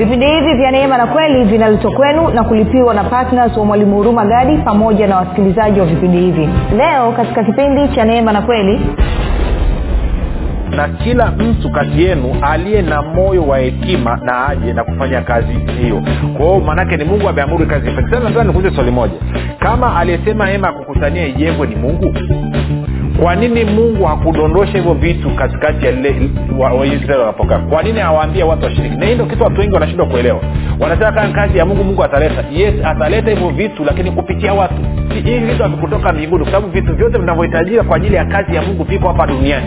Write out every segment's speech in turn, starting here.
vipindi hivi vya neema na kweli vinaletwa kwenu na kulipiwa na ptns wa mwalimu huruma gadi pamoja na wasikilizaji wa vipindi hivi. Leo katika kipindi cha neema na kweli na kila mtu kati yenu aliye na moyo wa hekima na aje na kufanya kazi hiyo. Kwao maanake ni mungu ameamuru kazi. Sasa nataka nikuze swali moja. Kama aliyesema hema ya kukutania ijengwe ni mungu kwa nini mungu hakudondosha hivyo vitu katikati ya lile waisraeli wanapokaa? Kwa nini hawaambia watu washiriki? Na hii ndo kitu watu wengi wanashindwa kuelewa. Wanasema kama kazi ya mungu mungu ataleta. Yes ataleta hivyo vitu lakini kupitia watu. Hivi vitu havikutoka mbinguni kwa sababu vitu vyote vinavyohitajika kwa ajili ya kazi ya mungu viko hapa duniani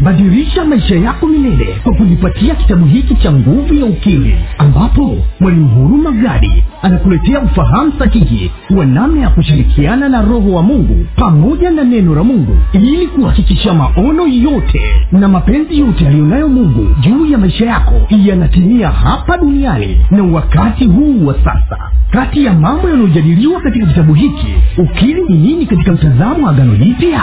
badilisha maisha yako milele kwa kujipatia kitabu hiki cha nguvu ya ukimwi ambapo mwalimu huruma gadi anakuletea ufahamu sahihi wa namna ya kushirikiana na roho wa mungu pamoja na neno la mungu ili kuhakikisha maono yote na mapenzi yote aliyonayo mungu juu ya maisha yako yanatimia hapa duniani na wakati huu wa sasa. Kati ya mambo yanayojadiliwa katika kitabu hiki ukili ni nini katika mtazamo wa agano jipya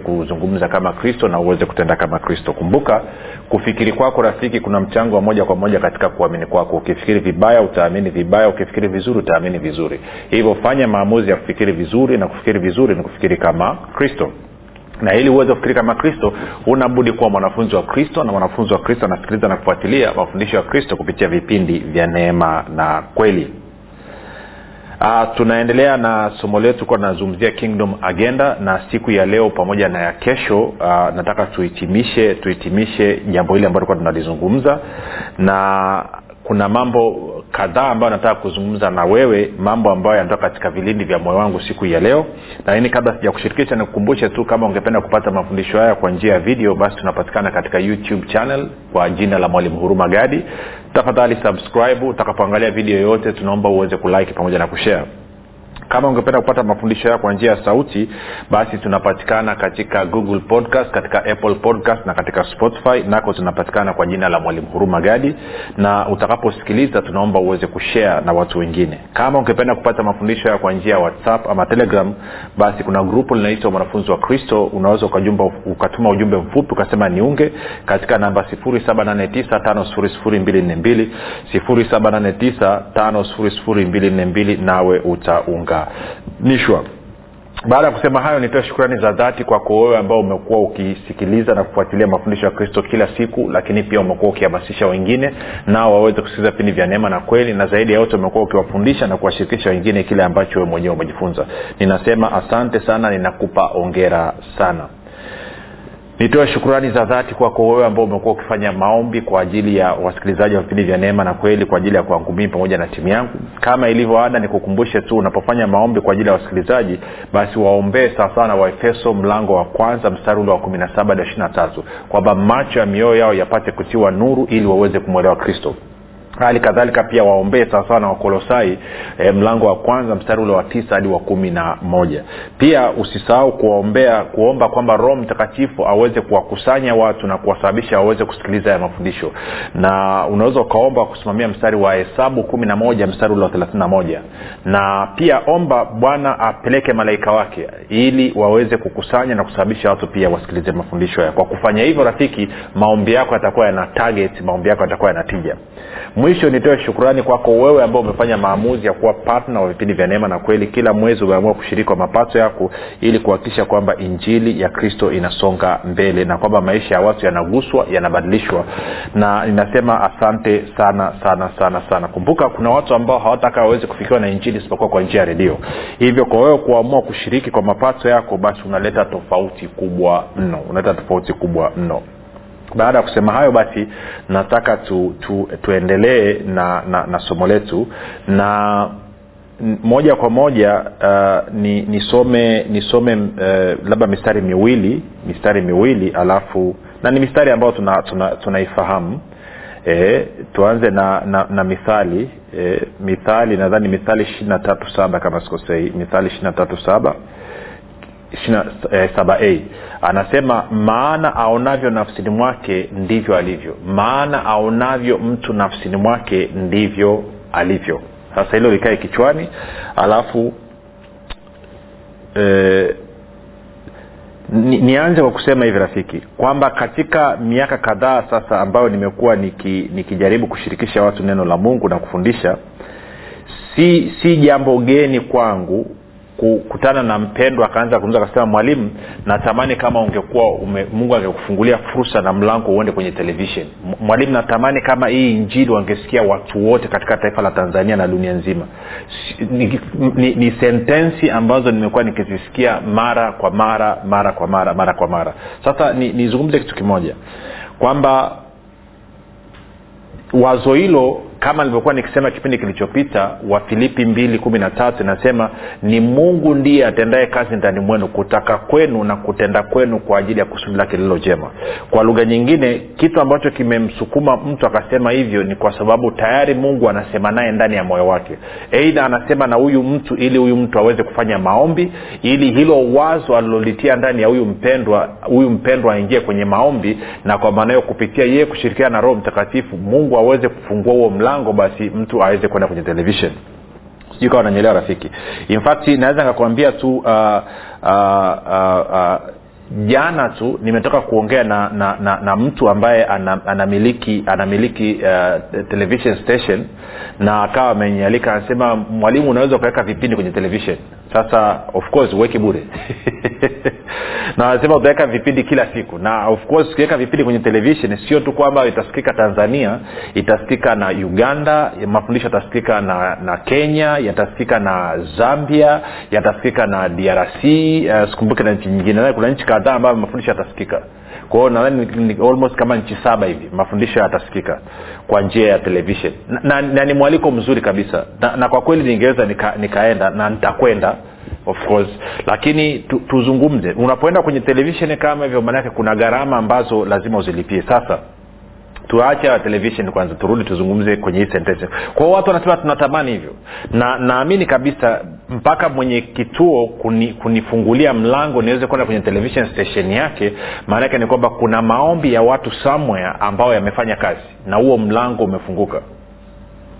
kuzungumza kama kristo na uweze kutenda kama kristo. Kumbuka kufikiri kwako rafiki kuna mchango wa moja kwa moja katika kuamini kwako. Ukifikiri vibaya utaamini vibaya. Ukifikiri vizuri utaamini vizuri. Hivyo fanya maamuzi ya kufikiri vizuri na kufikiri vizuri ni kufikiri kama kristo. Na ili uweze kufikiri kama kristo unabudi kuwa mwanafunzi wa kristo na mwanafunzi wa kristo anasikiliza na kufuatilia mafundisho ya kristo kupitia vipindi vya neema na kweli Uh, tunaendelea na somo letu kuwa tunazungumzia kingdom agenda na siku ya leo pamoja na ya kesho uh, nataka tuhitimishe tuhitimishe jambo hili ambalo tulikuwa tunalizungumza. Na kuna mambo kadhaa ambayo nataka kuzungumza na wewe mambo ambayo yanatoka katika vilindi vya moyo wangu siku ya leo. Lakini kabla sija kushirikisha nikukumbushe tu kama ungependa kupata mafundisho haya kwa njia ya video basi tunapatikana katika youtube channel kwa jina la mwalimu huruma gadi. Tafadhali subscribe utakapoangalia video yoyote tunaomba uweze kulike pamoja na kushare kama ungependa kupata mafundisho hayo kwa njia ya sauti basi tunapatikana katika google podcast katika apple podcast na katika spotify. Nako tunapatikana kwa jina la mwalimu huruma gadi. Na utakaposikiliza tunaomba uweze kushare na watu wengine. Kama ungependa kupata mafundisho hayo kwa njia ya whatsapp ama telegram basi kuna grupu linaitwa mwanafunzi wa kristo. Unaweza ukatuma ujumbe mfupi ukasema niunge katika namba 7895242 7895242 nawe utaunganishwa baada ya kusema hayo nitoe shukrani za dhati kwako wewe ambao umekuwa ukisikiliza na kufuatilia mafundisho ya kristo kila siku lakini pia umekuwa ukihamasisha wengine nao waweze kusikiliza vipindi vya neema na kweli na zaidi ya yote umekuwa ukiwafundisha na kuwashirikisha wengine kile ambacho wewe mwenyewe umejifunza. Ninasema asante sana ninakupa ongera sana nitoe shukurani za dhati kwako wewe ambao umekuwa ukifanya maombi kwa ajili ya wasikilizaji wa vipindi vya neema na kweli kwa ajili ya kwangu mii pamoja na timu yangu. Kama ilivyo ada nikukumbushe tu unapofanya maombi kwa ajili ya wasikilizaji basi waombee sawasawa na waefeso mlango wa kwanza mstari ule wa kumi na saba hadi ishiri na tatu kwamba macho ya mioyo yao yapate kutiwa nuru ili waweze kumwelewa kristo hali kadhalika pia waombee sawasawa na wakolosai e, mlango wa kwanza mstari ule wa tisa hadi wa kumi na moja. Pia usisahau kuwaombea kuomba kwamba roho mtakatifu aweze kuwakusanya watu na kuwasababisha waweze kusikiliza ya mafundisho. Na unaweza ukaomba kusimamia mstari wa hesabu kumi na moja mstari ule wa thelathini na moja. Na pia omba bwana apeleke malaika wake ili waweze kukusanya na kusababisha watu pia wasikilize mafundisho haya. Kwa kufanya hivyo rafiki maombi yako yatakuwa yana target maombi yako yatakuwa yana mwisho nitoe shukurani kwako wewe ambao umefanya maamuzi ya kuwa patna wa vipindi vya neema na kweli. Kila mwezi umeamua kushiriki kwa mapato yako ili kuhakikisha kwamba injili ya kristo inasonga mbele na kwamba maisha ya watu yanaguswa yanabadilishwa. Na ninasema asante sana sana sana sana. Kumbuka kuna watu ambao hawataka waweze kufikiwa na injili isipokuwa kwa njia ya redio. Hivyo kwa wewe kuamua kushiriki kwa mapato yako basi unaleta tofauti kubwa mno. Unaleta tofauti kubwa mno baada ya kusema hayo basi nataka tu, tu, tuendelee na, na, na somo letu. Na moja kwa moja uh, ni nisome nisome uh, labda mistari miwili mistari miwili alafu na ni mistari ambayo tunaifahamu tuna, tuna e, tuanze na, na, na mithali. E, mithali nadhani mithali ishiri na tatu saba kama sikosei. Mithali ishiri na tatu saba saba a. Anasema maana aonavyo nafsini mwake ndivyo alivyo. Maana aonavyo mtu nafsini mwake ndivyo alivyo. Sasa hilo likae kichwani alafu e, ni, nianze kwa kusema hivi rafiki kwamba katika miaka kadhaa sasa ambayo nimekuwa niki, nikijaribu kushirikisha watu neno la mungu na kufundisha si si jambo geni kwangu kukutana na mpendwa akaanza kuzungumza akasema mwalimu natamani kama ungekuwa ume, mungu angekufungulia fursa na mlango uende kwenye televishen mwalimu natamani kama hii injili wangesikia watu wote katika taifa la tanzania na dunia nzima. Ni, ni, ni sentensi ambazo nimekuwa nikizisikia mara kwa mara mara kwa mara mara kwa mara. Sasa nizungumze ni kitu kimoja. Kwamba wazo hilo kama nilivyokuwa nikisema kipindi kilichopita wa filipi mbili kumi na tatu inasema ni mungu ndiye atendaye kazi ndani mwenu kutaka kwenu na kutenda kwenu kwa ajili ya kusudi lake lililo jema. Kwa lugha nyingine kitu ambacho kimemsukuma mtu akasema hivyo ni kwa sababu tayari mungu anasema naye ndani ya moyo wake. Eidha anasema na huyu mtu ili huyu mtu aweze kufanya maombi ili hilo wazo alilolitia ndani ya huyu mpendwa huyu mpendwa aingie kwenye maombi na kwa maana hiyo kupitia yeye kushirikiana na roho mtakatifu mungu aweze kufungua huo mlango basi mtu aweze kwenda kwenye television. Sijui kawa nanyelewa rafiki. In fact naweza nikakwambia tu uh, uh, uh, uh, jana tu nimetoka kuongea na na, na, na mtu ambaye anamiliki anamiliki uh, television station na akawa amenyalika anasema mwalimu unaweza ukaweka vipindi kwenye television? Sasa of course uweke bure. Na anasema utaweka vipindi kila siku. Na of course ukiweka vipindi kwenye televishen sio tu kwamba itasikika tanzania itasikika na uganda mafundisho yatasikika na, na kenya yatasikika na zambia yatasikika na drc uh, sikumbuke na nchi nyingine. Kuna nchi kadhaa ambayo mafundisho yatasikika. Kwao nadhani ni, ni almost kama nchi saba hivi mafundisho yatasikika kwa njia ya televishen na, na, na ni mwaliko mzuri kabisa. Na, na kwa kweli ningeweza nika, nikaenda na nitakwenda of course. Lakini tu, tuzungumze. Unapoenda kwenye televisheni kama hivyo maanake kuna gharama ambazo lazima uzilipie. Sasa tuache television kwanza turudi tuzungumze kwenye hii sentence. Kwao watu wanasema tunatamani hivyo. Na naamini kabisa mpaka mwenye kituo kuni, kunifungulia mlango niweze kwenda kwenye television station yake maanake ni kwamba kuna maombi ya watu somewhere ambao yamefanya kazi na huo mlango umefunguka.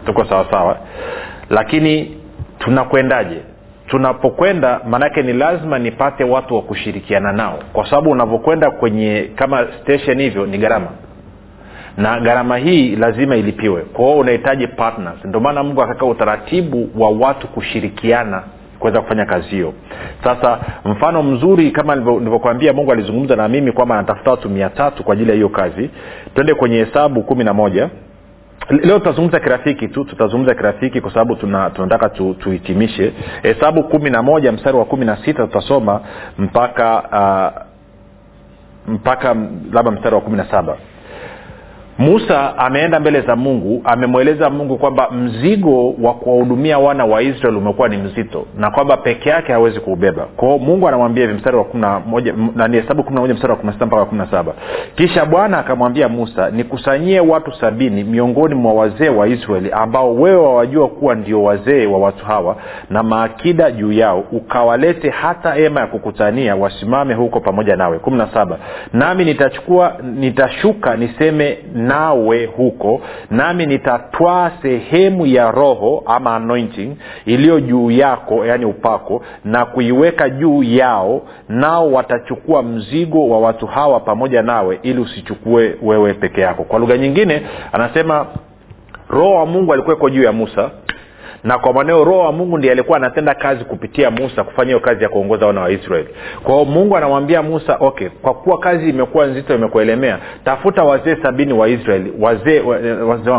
Tuko sawasawa lakini tunakwendaje? Tunapokwenda maanake ni lazima nipate watu wa kushirikiana nao. Kwa sababu unavyokwenda kwenye kama station hivyo ni gharama na gharama hii lazima ilipiwe. Kwao unahitaji partners. Ndio maana mungu akaweka utaratibu wa watu kushirikiana kuweza kufanya kazi hiyo. Sasa mfano mzuri kama nilivyokwambia mungu alizungumza na mimi kwamba anatafuta watu mia tatu kwa ajili ya hiyo kazi. Twende kwenye hesabu kumi na moja. Leo tutazungumza kirafiki tu tutazungumza kirafiki kwa sababu tuna, tunataka tu, tuhitimishe. Hesabu kumi na moja mstari wa kumi na sita tutasoma mpaka uh, mpaka labda mstari wa kumi na saba musa ameenda mbele za mungu amemweleza mungu kwamba mzigo wa kuwahudumia wana wa israel umekuwa ni mzito na kwamba peke yake hawezi kuubeba. Kwao mungu anamwambia hivi mstari wa hesabu mstari wa mpaka saba. Kisha bwana akamwambia musa nikusanyie watu sabini miongoni mwa wazee wa israeli ambao wewe wawajua kuwa ndio wazee wa watu hawa na maakida juu yao ukawalete hata hema ya kukutania wasimame huko pamoja nawe. Kumi na saba. Nami nitachukua nitashuka niseme nawe huko nami nitatwaa sehemu ya roho ama anointing iliyo juu yako yaani upako na kuiweka juu yao nao watachukua mzigo wa watu hawa pamoja nawe ili usichukue wewe peke yako. Kwa lugha nyingine anasema roho wa mungu alikuweko juu ya musa na kwa maneo roho wa mungu ndiye alikuwa anatenda kazi kupitia musa kufanya hiyo kazi ya kuongoza wana wa israeli. Kwa mungu anamwambia musa okay kwa kuwa kazi imekuwa nzito imekuelemea tafuta wazee sabini wa israeli wazee wazee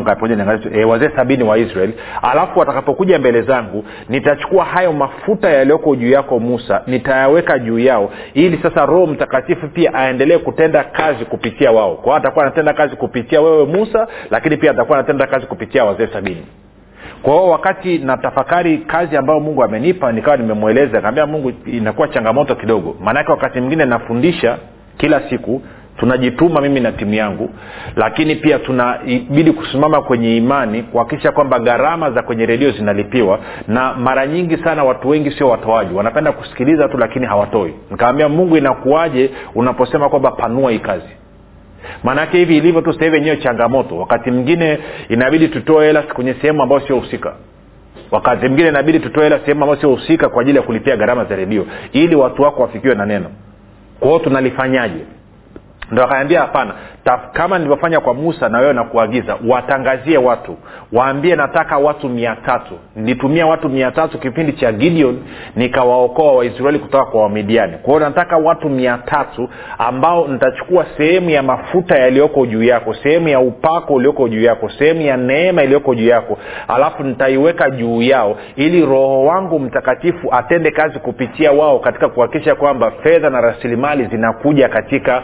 e, wazee sabini wa israeli. Alafu watakapokuja mbele zangu nitachukua hayo mafuta yaliyoko juu yako musa nitayaweka juu yao ili sasa roho mtakatifu pia aendelee kutenda kazi kupitia wao. Kwa atakuwa anatenda kazi kupitia wewe musa lakini pia atakuwa anatenda kazi kupitia wazee sabini kwa hiyo wakati natafakari kazi ambayo mungu amenipa nikawa nimemweleza kaambia mungu inakuwa changamoto kidogo. Maanake wakati mwingine nafundisha kila siku tunajituma mimi na timu yangu lakini pia tunabidi kusimama kwenye imani kuhakikisha kwamba gharama za kwenye redio zinalipiwa na mara nyingi sana watu wengi sio watoaji. Wanapenda kusikiliza tu lakini hawatoi. Nikawambia mungu inakuwaje unaposema kwamba panua hii kazi maanaake hivi ilivyo tu sahivi yenyewe changamoto. Wakati mwingine inabidi tutoe hela kwenye sehemu ambayo sio husika. Wakati mwingine inabidi tutoe hela sehemu ambayo sio husika kwa ajili ya kulipia gharama za redio ili watu wako wafikiwe na neno. Kwa hiyo tunalifanyaje ndo akaambia hapana kama nilivyofanya kwa musa na wewe nakuagiza watangazie watu. Waambie nataka watu mia tatu. Nilitumia watu mia tatu kipindi cha gideon nikawaokoa waisraeli kutoka kwa wamidiani. Kwa nataka watu mia tatu ambao nitachukua sehemu ya mafuta yaliyoko juu yako sehemu ya upako ulioko juu yako sehemu ya neema iliyoko juu yako alafu nitaiweka juu yao ili roho wangu mtakatifu atende kazi kupitia wao katika kuhakikisha kwamba fedha na rasilimali zinakuja katika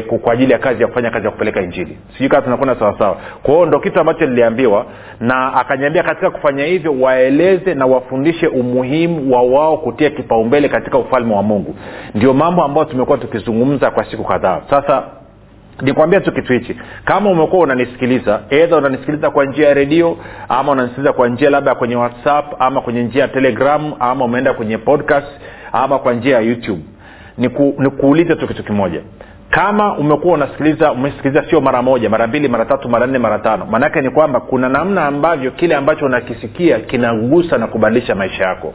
kwa ajili ya kazi ya kufanya kazi ya kupeleka injili. Sijui kaa tunakwenda sawasawa kwa hiyo ndo kitu ambacho niliambiwa na akaniambia katika kufanya hivyo waeleze na wafundishe umuhimu wa wao kutia kipaumbele katika ufalme wa mungu. Ndio mambo ambayo tumekuwa tukizungumza kwa siku kadhaa. Sasa nikwambia tu kitu hichi. Kama umekuwa unanisikiliza edha unanisikiliza kwa njia ya redio ama unanisikiliza kwa njia labda kwenye whatsapp ama kwenye njia ya telegram ama umeenda kwenye podcast ama kwa njia ya youtube. Nikuulize ni tu kitu kimoja kama umekuwa unasikiliza umesikiliza sio mara moja mara mbili mara tatu mara nne mara tano. Maanaake ni kwamba kuna namna ambavyo kile ambacho unakisikia kinagusa na kubadilisha maisha yako.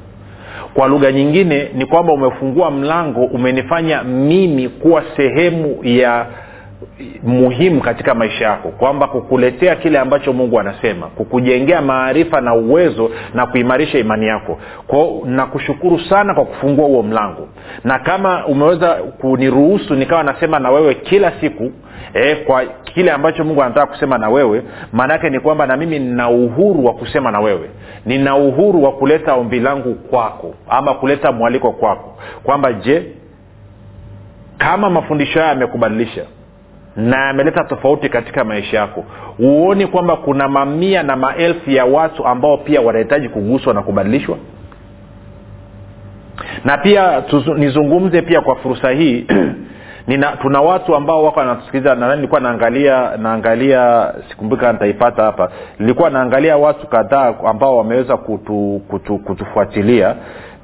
Kwa lugha nyingine ni kwamba umefungua mlango umenifanya mimi kuwa sehemu ya muhimu katika maisha yako kwamba kukuletea kile ambacho mungu anasema kukujengea maarifa na uwezo na kuimarisha imani yako. Kwao nakushukuru sana kwa kufungua huo mlango. Na kama umeweza kuniruhusu nikawa nasema na wewe kila siku e, kwa kile ambacho mungu anataka kusema na wewe maanaake ni kwamba na mimi nina uhuru wa kusema na wewe. Nina uhuru wa kuleta ombi langu kwako ama kuleta mwaliko kwako. Kwamba je kama mafundisho haya yamekubadilisha na ameleta tofauti katika maisha yako. Huoni kwamba kuna mamia na maelfu ya watu ambao pia wanahitaji kuguswa na kubadilishwa? Na pia tuzu, nizungumze pia kwa fursa hii. Nina, tuna watu ambao wako wanatusikiliza. Nadhani nilikuwa naangalia naangalia sikumbuka nitaipata hapa. Nilikuwa naangalia watu kadhaa ambao wameweza kutu, kutu, kutufuatilia.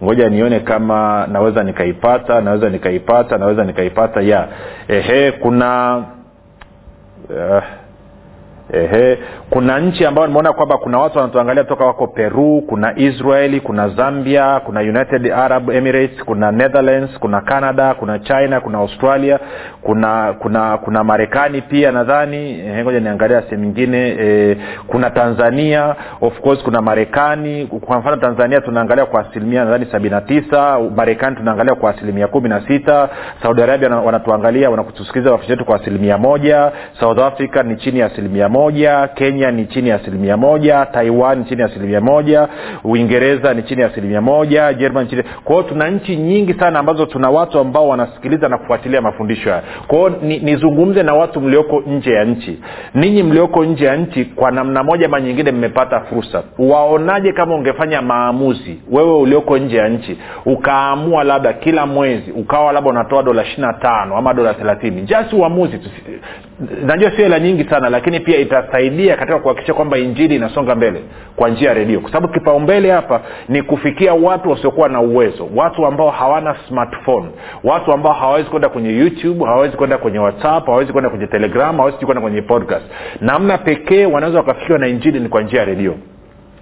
Ngoja nione kama naweza nikaipata naweza nikaipata naweza nikaipata ya. Ehe kuna uh, ehe. Kuna nchi ambayo nimeona kwamba kuna watu wanatuangalia toka wako peru kuna israeli kuna zambia kuna united arab emirates kuna netherlands kuna canada kuna china kuna australia kuna kuna kuna marekani pia nadhani. Ngoja niangalia sehemu nyingine. E, kuna tanzania of course kuna marekani. Kwa mfano tanzania tunaangalia kwa asilimia nadhani sabini marekani tunaangalia kwa asilimia kumi na sita saudi arabia wanatuangalia wanakutusikiliza wafishi wetu kwa asilimia moja south africa ni chini ya asilimia moja kenya ni chini ya asilimia moja taiwan ni chini ya asilimia moja uingereza ni chini ya asilimia moja german chini kwa tuna nchi nyingi sana ambazo tuna watu ambao wanasikiliza na kufuatilia mafundisho haya. Kwao nizungumze ni na watu mlioko nje ya nchi. Ninyi mlioko nje ya nchi kwa namna moja ma nyingine mmepata fursa. Waonaje kama ungefanya maamuzi wewe ulioko nje ya nchi ukaamua labda kila mwezi ukawa labda unatoa dola ishiri na tano ama dola thelathini? Jasi uamuzi najua sio hela nyingi sana lakini pia itasaidia katika kuhakikisha kwamba injili inasonga mbele kwa njia ya redio. Kwa sababu kipaumbele hapa ni kufikia watu wasiokuwa na uwezo watu ambao hawana smartphone watu ambao hawawezi kwenda kwenye youtube hawawezi kwenda kwenye whatsapp hawawezi kwenda kwenye telegram hawawezi kwenda kwenye podcast. Namna pekee wanaweza wakafikiwa na injili ni kwa njia ya redio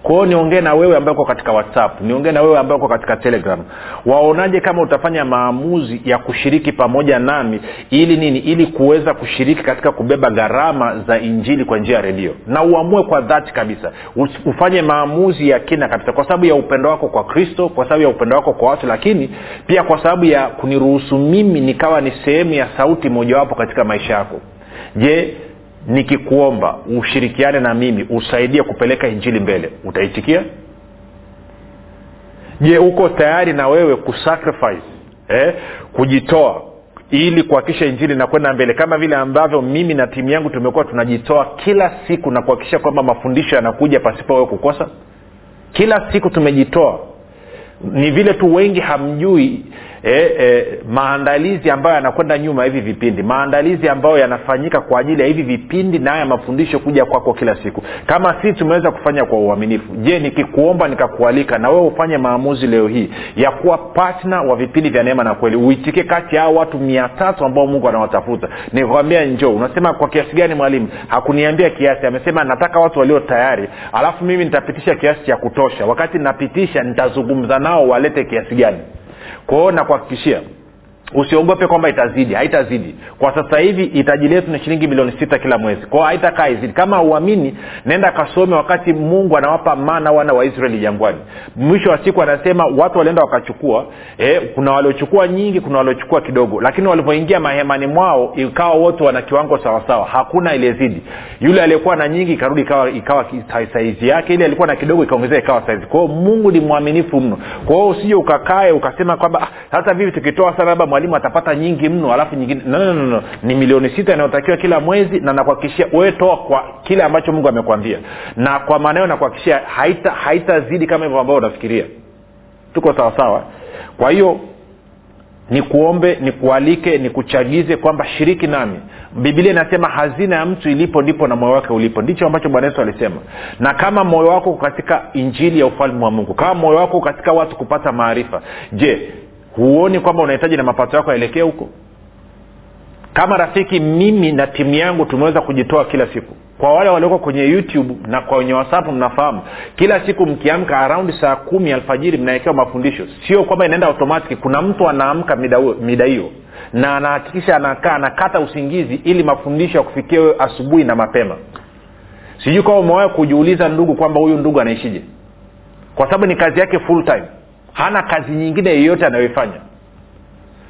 kwao niongee na wewe ambaye uko katika whatsapp niongee na wewe ambaye uko katika telegram. Waonaje kama utafanya maamuzi ya kushiriki pamoja nami ili nini? Ili kuweza kushiriki katika kubeba gharama za injili kwa njia ya redio. Na uamue kwa dhati kabisa ufanye maamuzi ya kina kabisa. Kwa sababu ya upendo wako kwa kristo kwa sababu ya upendo wako kwa watu lakini pia kwa sababu ya kuniruhusu mimi nikawa ni sehemu ya sauti mojawapo katika maisha yako. Je nikikuomba ushirikiane na mimi usaidie kupeleka injili mbele. Utaitikia? Je uko tayari na wewe kusacrifice eh, kujitoa ili kuhakikisha injili inakwenda mbele? Kama vile ambavyo mimi na timu yangu tumekuwa tunajitoa kila siku na kuhakikisha kwamba mafundisho yanakuja pasipo wewe kukosa? Kila siku tumejitoa. Ni vile tu wengi hamjui e, e, maandalizi ambayo yanakwenda nyuma hivi vipindi. Maandalizi ambayo yanafanyika kwa ajili ya hivi vipindi na haya mafundisho kuja kwako kwa kila siku. Kama si tumeweza kufanya kwa uaminifu. Je nikikuomba nikakualika na wewe ufanye maamuzi leo hii ya kuwa patna wa vipindi vya neema na kweli uitike kati ya watu mia tatu ambao mungu anawatafuta. Nikwambia njoo. Unasema kwa kiasi gani mwalimu? Hakuniambia kiasi. Amesema nataka watu walio tayari. Alafu mimi nitapitisha kiasi cha kutosha. Wakati napitisha nitazungumza nao walete kiasi gani kwao nakuhakikishia usiogope kwamba itazidi haitazidi. Kwa sasa hivi hitaji letu ni shilingi milioni sita kila mwezi. Kwao haitakaa izidi kama uamini naenda kasome wakati mungu anawapa mana wana wa israeli jangwani. Mwisho wa siku anasema watu walienda wakachukua eh, kuna waliochukua nyingi kuna waliochukua kidogo. Lakini walivyoingia mahemani mwao ikawa wote wana kiwango sawasawa hakuna iliyezidi yule aliyekuwa na nyingi ikarudi ikawa, ikawa saizi yake. Ile alikuwa na kidogo ikaongezea ikawa saizi. Kwao mungu ni mwaminifu mno. Kwao usije ukakae ukasema kwamba ah, vivi tukitoa sana labda mwalimu atapata nyingi mno alafu nyingine no, no, no, no. ni milioni sita inayotakiwa kila mwezi na nakuhakikishia toa kwa kile ambacho mungu amekwambia. Na kwa maanayo nakuhakikishia haitazidi haita kama hivyo ambao unafikiria. Tuko sawasawa? Kwa hiyo nikuombe nikualike nikuchagize kwamba shiriki nami. Bibilia inasema hazina ya mtu ilipo ndipo na moyo wake ulipo. Ndicho ambacho bwana yesu alisema. Na kama moyo wako katika injili ya ufalme wa mungu kama moyo wako katika watu kupata maarifa je huoni kwamba unahitaji na mapato yako yaelekee huko? Kama rafiki mimi na timu yangu tumeweza kujitoa kila siku. Kwa wale walioko kwenye youtube na kwenye whatsapp mnafahamu kila siku mkiamka araundi saa kumi alfajiri mnawekewa mafundisho. Sio kwamba inaenda automatic kuna mtu anaamka mida hiyo. Na anahakikisha anakaa anakata usingizi ili mafundisho yakufikia asubuhi na mapema. Sijui kama umewahi kujiuliza ndugu kwamba huyu ndugu anaishije? Kwa sababu ni kazi yake full time hana kazi nyingine yeyote anayoifanya.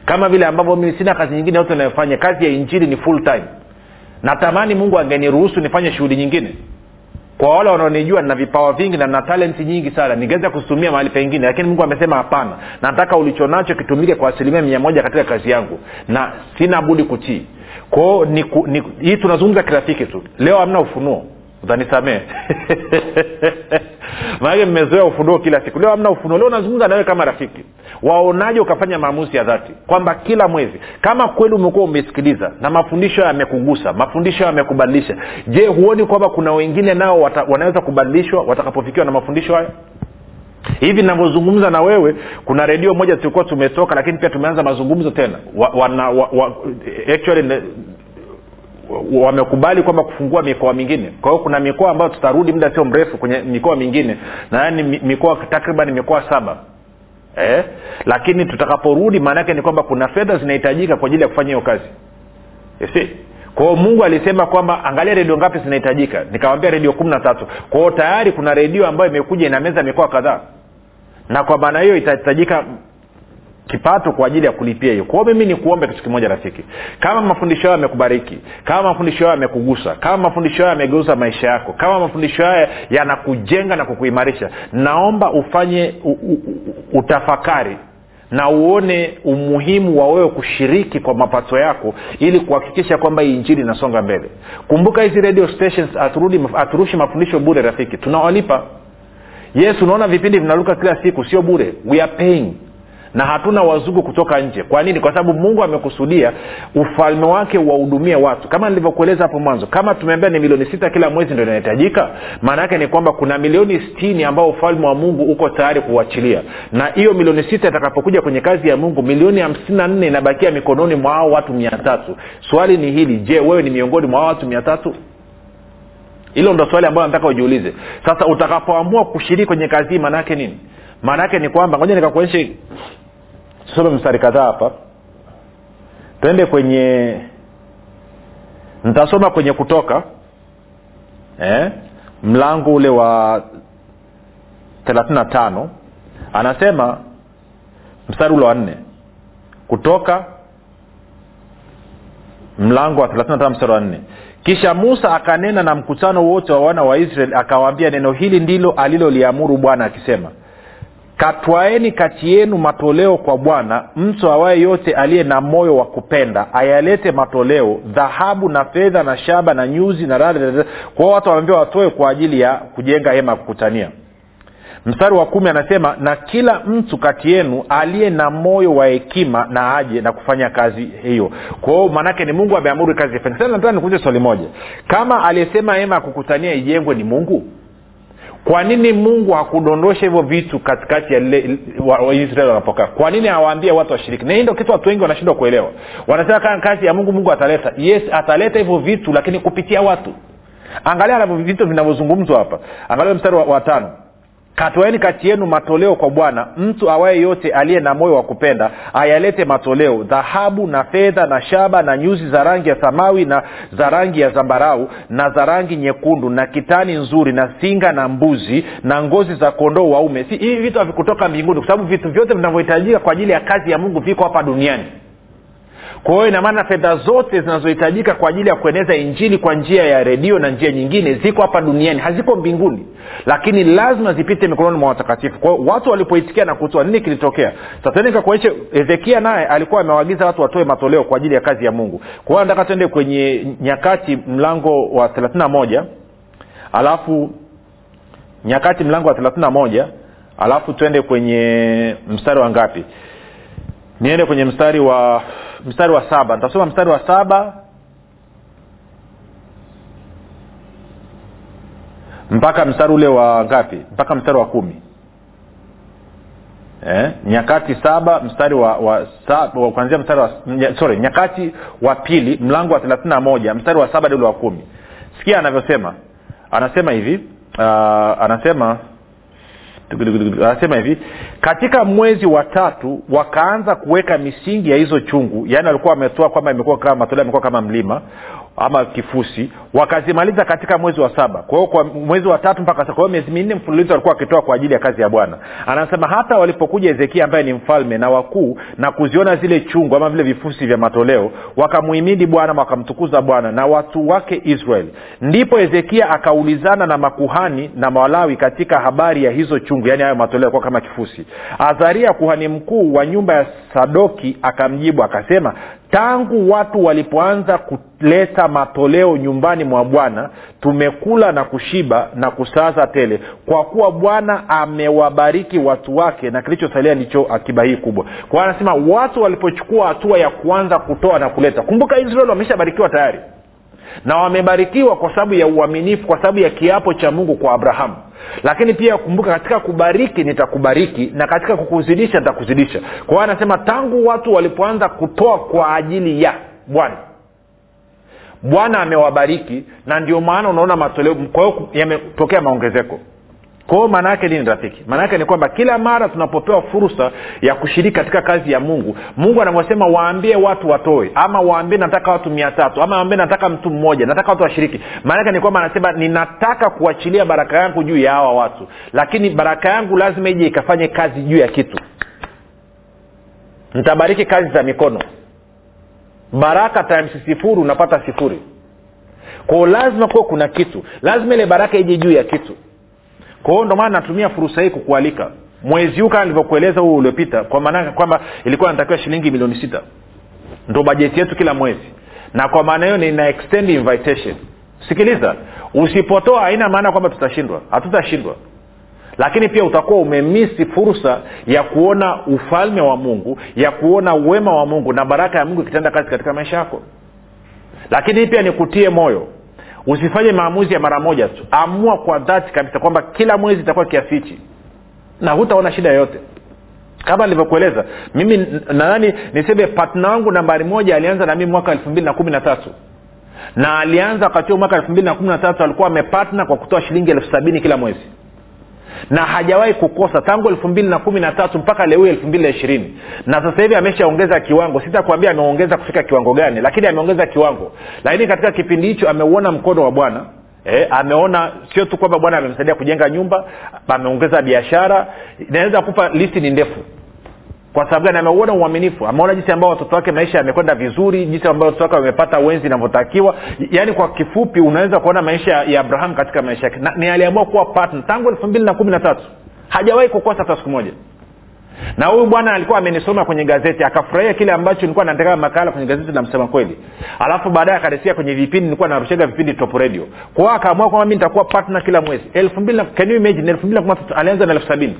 Kama vile ambavyo mimi sina kazi nyingine yote anayofanya kazi ya injili ni full time. Natamani mungu angeniruhusu nifanye shughuli nyingine. Kwa wale wanaonijua nina vipawa vingi na nina talenti nyingi sana ningeweza kuzitumia mahali pengine lakini mungu amesema hapana. Nataka ulichonacho kitumike kwa asilimia mia moja katika kazi yangu. Na sina budi kutii. Kwao hii tunazungumza kirafiki tu. Leo hamna ufunuo utanisamee maanake mmezoea ufunuo kila siku. Leo amna ufunuo. Leo nazungumza nawe kama rafiki. Waonaje ukafanya maamuzi ya dhati? Kwamba kila mwezi kama kweli umekuwa umesikiliza na mafundisho yamekugusa mafundisho yamekubadilisha je huoni kwamba kuna wengine nao wata, wanaweza kubadilishwa watakapofikiwa na mafundisho hayo hivi navyozungumza na wewe kuna redio moja tulikuwa tumetoka lakini pia tumeanza mazungumzo tena. Wa, wana, wa, wa, actually wamekubali kwamba kufungua mikoa mingine. Kwa hiyo kuna mikoa ambayo tutarudi muda sio mrefu kwenye mikoa mingine. Nadhani mikoa takriban mikoa saba. Eh? lakini tutakaporudi maanaake ni kwamba kuna fedha zinahitajika kwa ajili ya kufanya hiyo kazi. Si kwao mungu alisema kwamba angalia redio ngapi zinahitajika. Nikawambia redio kumi na tatu. Kwao tayari kuna redio ambayo imekuja inameza mikoa kadhaa. Na kwa maana hiyo itahitajika kipato kwa ajili ya kulipia hiyo. Kwao mimi nikuombe kitu kimoja rafiki. Kama mafundisho hayo yamekubariki kama mafundisho hayo yamekugusa kama mafundisho hayo yamegeuza maisha yako kama mafundisho hayo yanakujenga na kukuimarisha naomba ufanye u, u, utafakari na uone umuhimu wa wewe kushiriki kwa mapato yako ili kuhakikisha kwamba injili inasonga mbele. Kumbuka hizi radio stations haturushi mafundisho bure rafiki. Tunawalipa. Yes unaona vipindi vinaruka kila siku sio bure. We are paying na hatuna wazungu kutoka nje. Kwa nini? Kwa sababu mungu amekusudia ufalme wake wahudumie watu. Kama nilivyokueleza hapo mwanzo kama tumeambia ni milioni sita kila mwezi ndo inahitajika maana yake ni kwamba kuna milioni stini ambao ufalme wa mungu uko tayari kuuachilia. Na hiyo milioni sita itakapokuja kwenye kazi ya mungu milioni hamsini na nne inabakia mikononi mwa hao watu mia tatu. Swali ni hili je wewe ni miongoni mwa hao watu mia tatu? Hilo ndo swali ambayo nataka ujiulize. Sasa utakapoamua kushiriki kwenye kazi hii maanaake nini? Maanaake ni kwamba ngoja nikakuonyeshe tusome mstari kadhaa hapa. Twende kwenye nitasoma kwenye kutoka eh? mlango ule wa thelathini na tano. Anasema mstari ule wa nne. Kutoka mlango wa thelathini na tano mstari wa nne. Kisha musa akanena na mkutano wote wa wana wa israeli akawaambia neno hili ndilo aliloliamuru bwana akisema katwaeni kati yenu matoleo kwa bwana mtu awaye yote aliye na moyo wa kupenda ayalete matoleo dhahabu na fedha na shaba na nyuzi na rada kwao watu wameambiwa watoe kwa ajili ya kujenga hema ya kukutania. Mstari wa kumi anasema na kila mtu kati yenu aliye na moyo wa hekima na aje na kufanya kazi hiyo. Kwao maanake ni mungu ameamuru kazi ifanye sasa nataka nikuuze swali moja. Kama aliyesema hema ya kukutania ijengwe ni mungu kwa nini mungu hakudondosha hivyo vitu katikati ya waisraeli wa wanapokaa? Kwa nini awaambie watu washiriki? Na hii ndo kitu watu wengi wanashindwa kuelewa. Wanasema kaa kazi ya mungu mungu ataleta. Yes ataleta hivyo vitu lakini kupitia watu. Angalia vitu vinavyozungumzwa hapa. Angalia mstari wa, wa tano katoeni kati yenu matoleo kwa bwana. Mtu awaye yote aliye na moyo wa kupenda ayalete matoleo. Dhahabu na fedha na shaba na nyuzi za rangi ya samawi na za rangi ya zambarau na za rangi nyekundu na kitani nzuri na singa na mbuzi na ngozi za kondoo waume. Si hivi vitu havikutoka mbinguni kwa sababu vitu vyote vinavyohitajika kwa ajili ya kazi ya mungu viko hapa duniani kwa hiyo inamaana fedha zote zinazohitajika kwa ajili ya kueneza injili kwa njia ya redio na njia nyingine ziko hapa duniani haziko mbinguni lakini lazima zipite mikononi mwa watakatifu. Kwao watu walipoitikia na kutoa nini kilitokea? Sasa hezekia naye alikuwa amewaagiza watu watoe matoleo kwa ajili ya kazi ya mungu. Kwa hiyo nataka tuende kwenye nyakati mlango wa thelathini na alafu nyakati mlango wa thelathini moja alafu twende kwenye mstari wa ngapi? Niende kwenye mstari wa mstari wa saba. Nitasoma mstari wa saba. Mpaka mstari ule wa ngapi? Mpaka mstari wa kumi. Eh? nyakati saba mstari wa, wa, wa kuanzia mstari wa sorry nyakati wa pili mlango wa thelathini na moja mstari wa saba ule wa kumi. Sikia anavyosema. Anasema hivi uh, anasema anasema hivi katika mwezi wa tatu wakaanza kuweka misingi ya hizo chungu yaani walikuwa wametoa kwamba imekuwa kama matoleo amekuwa kama mlima ama kifusi wakazimaliza katika mwezi wa saba. Kwa hiyo kwa mwezi wa tatu mpaka kwa hiyo miezi minne mfululizo walikuwa wakitoa kwa ajili ya kazi ya bwana. Anasema hata walipokuja hezekia ambaye ni mfalme na wakuu na kuziona zile chungu ama vile vifusi vya matoleo wakamuhimidi bwana wakamtukuza bwana na watu wake israeli. Ndipo hezekia akaulizana na makuhani na malawi katika habari ya hizo chungu yaani hayo matoleo kwa kama kifusi. Azaria kuhani mkuu wa nyumba ya sadoki akamjibu akasema tangu watu walipoanza kuleta matoleo nyumbani mwa bwana tumekula na kushiba na kusaza tele. Kwa kuwa bwana amewabariki watu wake na kilichosalia ndicho akiba hii kubwa. Kwa anasema watu walipochukua hatua ya kuanza kutoa na kuleta. Kumbuka israeli wameshabarikiwa tayari. Na wamebarikiwa kwa sababu ya uaminifu kwa sababu ya kiapo cha mungu kwa abrahamu lakini pia kumbuka katika kubariki nitakubariki na katika kukuzidisha nitakuzidisha. Kwa hiyo anasema tangu watu walipoanza kutoa kwa ajili ya bwana bwana amewabariki na ndio maana unaona matoleo kwa hiyo yametokea maongezeko kwa maana yake nini rafiki? Maana yake ni kwamba kila mara tunapopewa fursa ya kushiriki katika kazi ya mungu mungu anavyosema waambie watu watoe ama waambie nataka watu mia tatu ama waambie nataka mtu mmoja nataka watu washiriki. Maana ni kwamba anasema ninataka kuachilia baraka yangu juu ya hawa watu lakini baraka yangu lazima ije ikafanye kazi juu ya kitu. Nitabariki kazi za mikono. Baraka times sifuri unapata sifuri. Kwao lazima kuwa kuna kitu. Lazima ile baraka ije juu ya kitu kwa hiyo maana natumia fursa hii kukualika. Mwezi huu kama nilivyokueleza huu uliopita kwa maana kwamba ilikuwa natakiwa shilingi milioni sita. Ndo bajeti yetu kila mwezi. Na kwa maana hiyo nina extend invitation. Sikiliza usipotoa haina maana kwamba tutashindwa. Hatutashindwa. Lakini pia utakuwa umemisi fursa ya kuona ufalme wa mungu ya kuona uwema wa mungu na baraka ya mungu ikitenda kazi katika maisha yako. Lakini hii pia nikutie moyo usifanye maamuzi ya mara moja tu. Amua kwa dhati kabisa kwamba kila mwezi itakuwa kiasi na hutaona shida yoyote. Kama nilivyokueleza mimi nadhani niseme patna wangu nambari moja alianza na mimi mwaka elfu mbili na kumi na tatu. Na alianza wakati huo mwaka elfu mbili na kumi na tatu alikuwa amepatna kwa kutoa shilingi elfu sabini kila mwezi na hajawahi kukosa tangu elfu mbili na kumi na tatu mpaka leo elfu mbili na ishirini. Na sasa hivi ameshaongeza kiwango. Sitakuambia ameongeza kufika kiwango gani lakini ameongeza kiwango. Lakini katika kipindi hicho ameuona mkono wa bwana. E, ameona sio tu kwamba bwana amemsaidia kujenga nyumba ameongeza biashara. Inaweza kupa listi ni ndefu kwa sababu gani? Ameuona uaminifu. Ameona jinsi ambao watoto wake maisha yamekwenda vizuri jinsi ambao watoto wake wamepata wenzi inavyotakiwa. Yaani kwa kifupi unaweza kuona maisha ya abraham katika maisha yake. Ni aliamua kuwa partner tangu elfu mbili na kumi na tatu. Hajawahi kukosa hata siku moja. Na huyu bwana alikuwa amenisoma kwenye gazeti akafurahia kile ambacho nilikuwa nataka makala kwenye gazeti la kweli. Alafu baadaye akarisia kwenye vipindi nilikuwa narushaga vipindi top radio. Kwao akaamua kwamba mi nitakuwa partner kila mwezi. Elfu mbili can elfu mbili na alianza na elfu sabini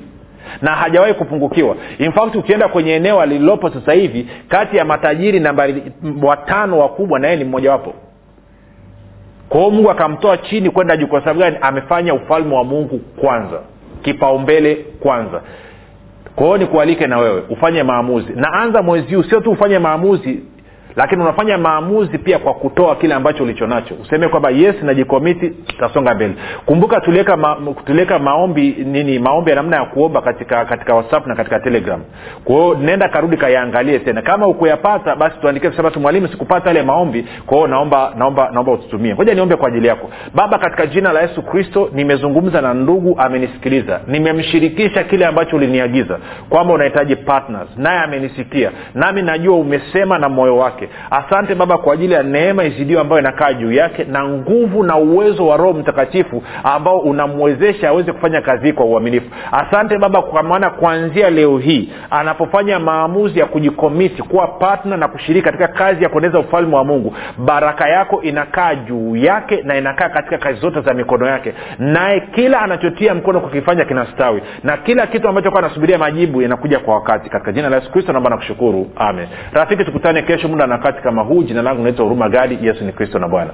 na hajawahi kupungukiwa. In fact ukienda kwenye eneo alilopo sasa hivi kati ya matajiri nambari watano wakubwa na yeye ni mmojawapo. Kwao mungu akamtoa chini kwenda juu. Kwa sababu gani? Amefanya ufalme wa mungu kwanza kipaumbele kwanza. Kwa hiyo nikualike na wewe ufanye maamuzi. Na anza mwezi huu sio tu ufanye maamuzi lakini unafanya maamuzi pia kwa kutoa kile ambacho ulicho nacho. Useme kwamba yes najikomiti tutasonga mbele. Kumbuka tuliweka ma, maombi nini maombi ya namna ya kuomba katika katika whatsapp na katika telegram. Kwao nenda karudi kayaangalie tena. Kama ukuyapata basi tuandikie kusema tu mwalimu sikupata yale maombi. Kwao naomba naomba naomba ututumie. Ngoja niombe kwa ajili yako. Baba katika jina la yesu kristo nimezungumza na ndugu amenisikiliza. Nimemshirikisha kile ambacho uliniagiza kwamba unahitaji partners. Naye amenisikia. Nami najua umesema na moyo wake wake asante baba kwa ajili ya neema izidio ambayo inakaa juu yake na nguvu na uwezo wa roho mtakatifu ambao unamwezesha aweze kufanya kazi hii kwa uaminifu. Asante baba kwa maana kuanzia leo hii anapofanya maamuzi ya kujikomiti kuwa patna na kushiriki katika kazi ya kueneza ufalme wa mungu baraka yako inakaa juu yake na inakaa katika kazi zote za mikono yake. Naye kila anachotia mkono kukifanya kinastawi na kila kitu ambacho anasubiria majibu inakuja kwa wakati. Katika jina la yesu kristo naomba nakushukuru amen. Rafiki tukutane kesho muda na wakati kama huu jina langu naitwa huruma gadi. Yesu ni kristo na bwana